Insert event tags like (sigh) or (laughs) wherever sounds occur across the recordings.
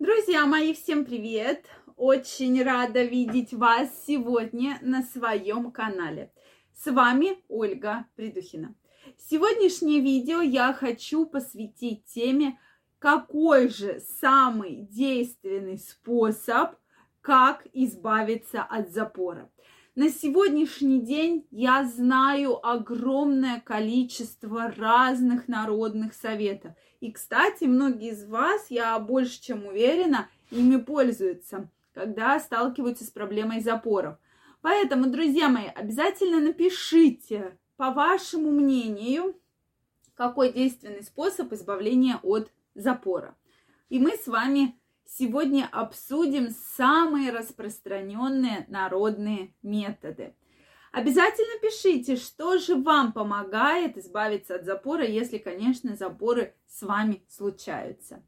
Друзья мои, всем привет! Очень рада видеть вас сегодня на своем канале. С вами Ольга Придухина. Сегодняшнее видео я хочу посвятить теме, какой же самый действенный способ, как избавиться от запора. На сегодняшний день я знаю огромное количество разных народных советов. И, кстати, многие из вас, я больше чем уверена, ими пользуются, когда сталкиваются с проблемой запоров. Поэтому, друзья мои, обязательно напишите, по вашему мнению, какой действенный способ избавления от запора. И мы с вами сегодня обсудим самые распространенные народные методы. Обязательно пишите, что же вам помогает избавиться от запора, если, конечно, запоры с вами случаются.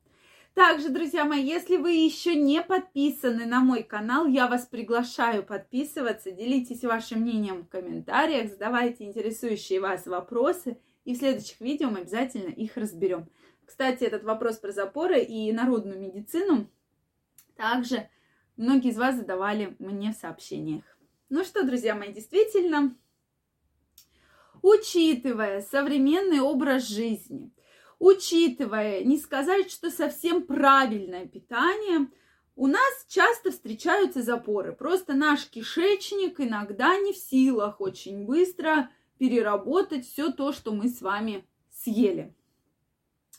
Также, друзья мои, если вы еще не подписаны на мой канал, я вас приглашаю подписываться, делитесь вашим мнением в комментариях, задавайте интересующие вас вопросы, и в следующих видео мы обязательно их разберем. Кстати, этот вопрос про запоры и народную медицину также многие из вас задавали мне в сообщениях. Ну что, друзья мои, действительно, учитывая современный образ жизни, учитывая, не сказать, что совсем правильное питание, у нас часто встречаются запоры. Просто наш кишечник иногда не в силах очень быстро переработать все то, что мы с вами съели.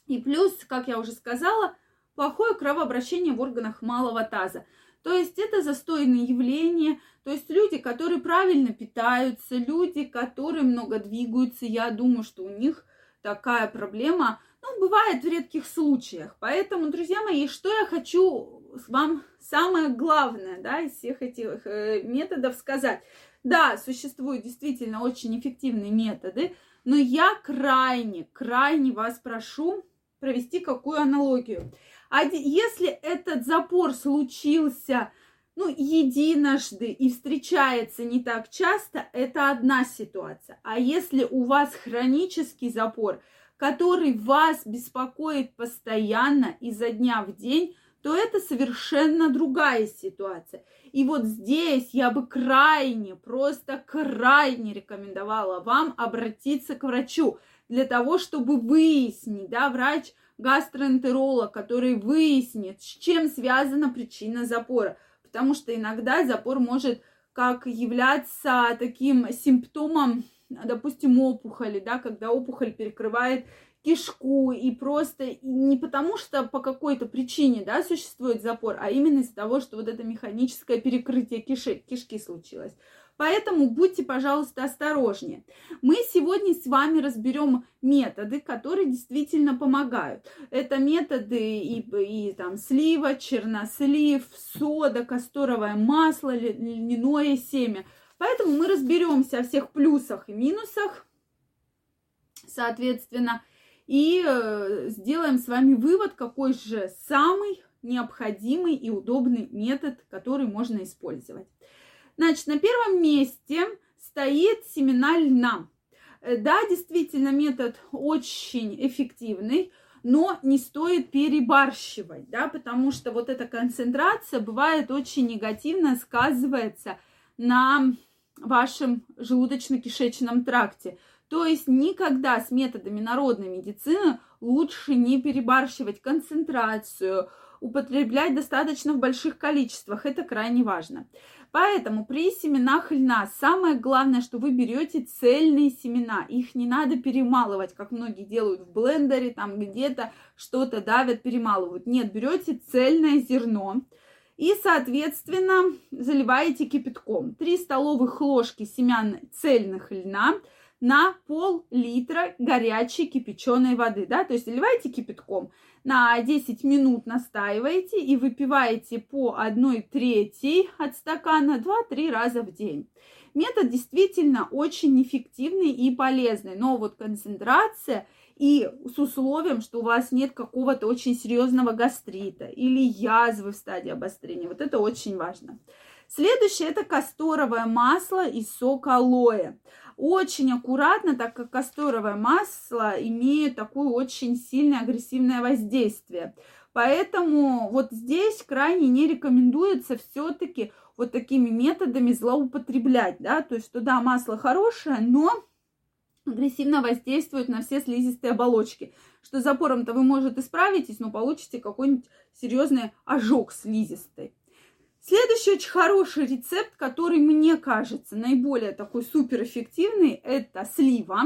И плюс, как я уже сказала, плохое кровообращение в органах малого таза. То есть это застойное явление, то есть люди, которые правильно питаются, люди, которые много двигаются, я думаю, что у них такая проблема, ну, бывает в редких случаях. Поэтому, друзья мои, что я хочу вам самое главное, да, из всех этих э, методов сказать. Да, существуют действительно очень эффективные методы, но я крайне, крайне вас прошу провести какую аналогию. А если этот запор случился, ну, единожды и встречается не так часто, это одна ситуация. А если у вас хронический запор, который вас беспокоит постоянно изо дня в день, то это совершенно другая ситуация. И вот здесь я бы крайне, просто крайне рекомендовала вам обратиться к врачу для того, чтобы выяснить, да, врач гастроэнтеролог, который выяснит, с чем связана причина запора. Потому что иногда запор может как являться таким симптомом, допустим, опухоли, да, когда опухоль перекрывает кишку, и просто не потому, что по какой-то причине, да, существует запор, а именно из-за того, что вот это механическое перекрытие киши, кишки случилось. Поэтому будьте, пожалуйста, осторожнее. Мы сегодня с вами разберем методы, которые действительно помогают. Это методы и, и там слива, чернослив, сода, касторовое масло, льняное семя. Поэтому мы разберемся о всех плюсах и минусах, соответственно, и э, сделаем с вами вывод, какой же самый необходимый и удобный метод, который можно использовать. Значит, на первом месте стоит семена льна. Э, да, действительно, метод очень эффективный, но не стоит перебарщивать, да, потому что вот эта концентрация бывает очень негативно сказывается на вашем желудочно-кишечном тракте. То есть никогда с методами народной медицины лучше не перебарщивать концентрацию, употреблять достаточно в больших количествах. Это крайне важно. Поэтому при семенах льна самое главное, что вы берете цельные семена. Их не надо перемалывать, как многие делают в блендере, там где-то что-то давят, перемалывают. Нет, берете цельное зерно и, соответственно, заливаете кипятком. 3 столовых ложки семян цельных льна на пол-литра горячей кипяченой воды, да, то есть заливаете кипятком на 10 минут настаиваете и выпиваете по 1 третьей от стакана 2-3 раза в день. Метод действительно очень эффективный и полезный, но вот концентрация и с условием, что у вас нет какого-то очень серьезного гастрита или язвы в стадии обострения. Вот это очень важно. Следующее это касторовое масло и сок алоэ очень аккуратно, так как касторовое масло имеет такое очень сильное агрессивное воздействие. Поэтому вот здесь крайне не рекомендуется все-таки вот такими методами злоупотреблять, да, то есть, что да, масло хорошее, но агрессивно воздействует на все слизистые оболочки, что запором-то вы, может, и справитесь, но получите какой-нибудь серьезный ожог слизистой. Следующий очень хороший рецепт, который мне кажется наиболее такой суперэффективный, это слива,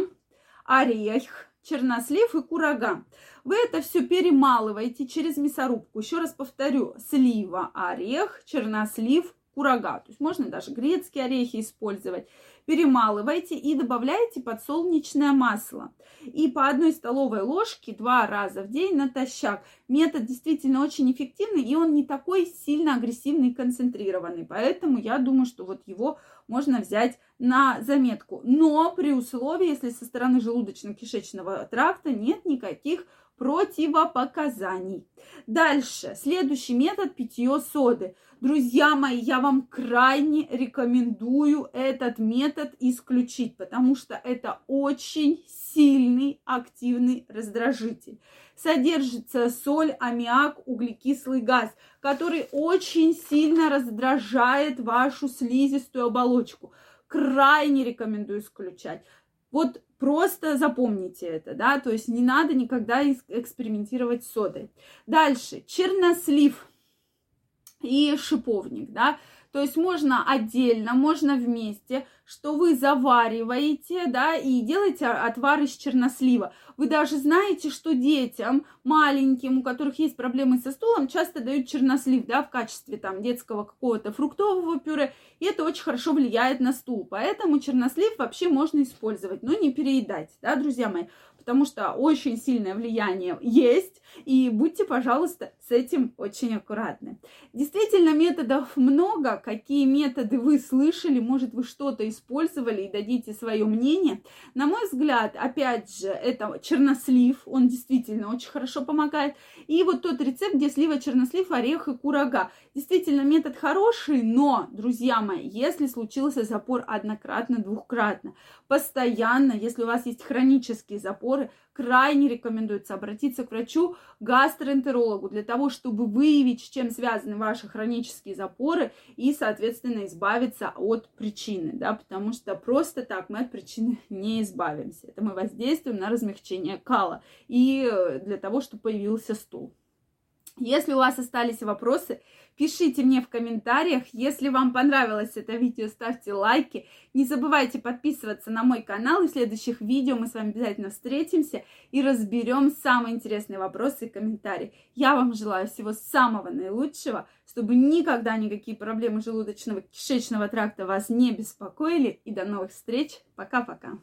орех, чернослив и курага. Вы это все перемалываете через мясорубку. Еще раз повторю, слива, орех, чернослив, курага. То есть можно даже грецкие орехи использовать. Перемалывайте и добавляете подсолнечное масло. И по одной столовой ложке два раза в день натощак. Метод действительно очень эффективный, и он не такой сильно агрессивный и концентрированный. Поэтому я думаю, что вот его можно взять на заметку. Но при условии, если со стороны желудочно-кишечного тракта нет никаких противопоказаний. Дальше. Следующий метод питье соды. Друзья мои, я вам крайне рекомендую этот метод исключить, потому что это очень сильный активный раздражитель. Содержится соль, аммиак, углекислый газ, который очень сильно раздражает вашу слизистую оболочку. Крайне рекомендую исключать. Вот просто запомните это, да, то есть не надо никогда экспериментировать с содой. Дальше, чернослив и шиповник, да, то есть можно отдельно, можно вместе, что вы завариваете, да, и делаете отвар из чернослива. Вы даже знаете, что детям маленьким, у которых есть проблемы со стулом, часто дают чернослив, да, в качестве там детского какого-то фруктового пюре, и это очень хорошо влияет на стул. Поэтому чернослив вообще можно использовать, но не переедать, да, друзья мои потому что очень сильное влияние есть, и будьте, пожалуйста, с этим очень аккуратны. Действительно, методов много. Какие методы вы слышали, может, вы что-то использовали и дадите свое мнение. На мой взгляд, опять же, это чернослив, он действительно очень хорошо помогает. И вот тот рецепт, где слива, чернослив, орех и курага. Действительно, метод хороший, но, друзья мои, если случился запор однократно, двухкратно, постоянно, если у вас есть хронический запоры, крайне рекомендуется обратиться к врачу, гастроэнтерологу, для того, чтобы выявить, с чем связаны ваши хронические запоры и, соответственно, избавиться от причины, да, потому что просто так мы от причины (laughs) не избавимся. Это мы воздействуем на размягчение кала и э, для того, чтобы появился стул. Если у вас остались вопросы, пишите мне в комментариях. Если вам понравилось это видео, ставьте лайки. Не забывайте подписываться на мой канал. И в следующих видео мы с вами обязательно встретимся и разберем самые интересные вопросы и комментарии. Я вам желаю всего самого наилучшего, чтобы никогда никакие проблемы желудочного кишечного тракта вас не беспокоили. И до новых встреч. Пока-пока.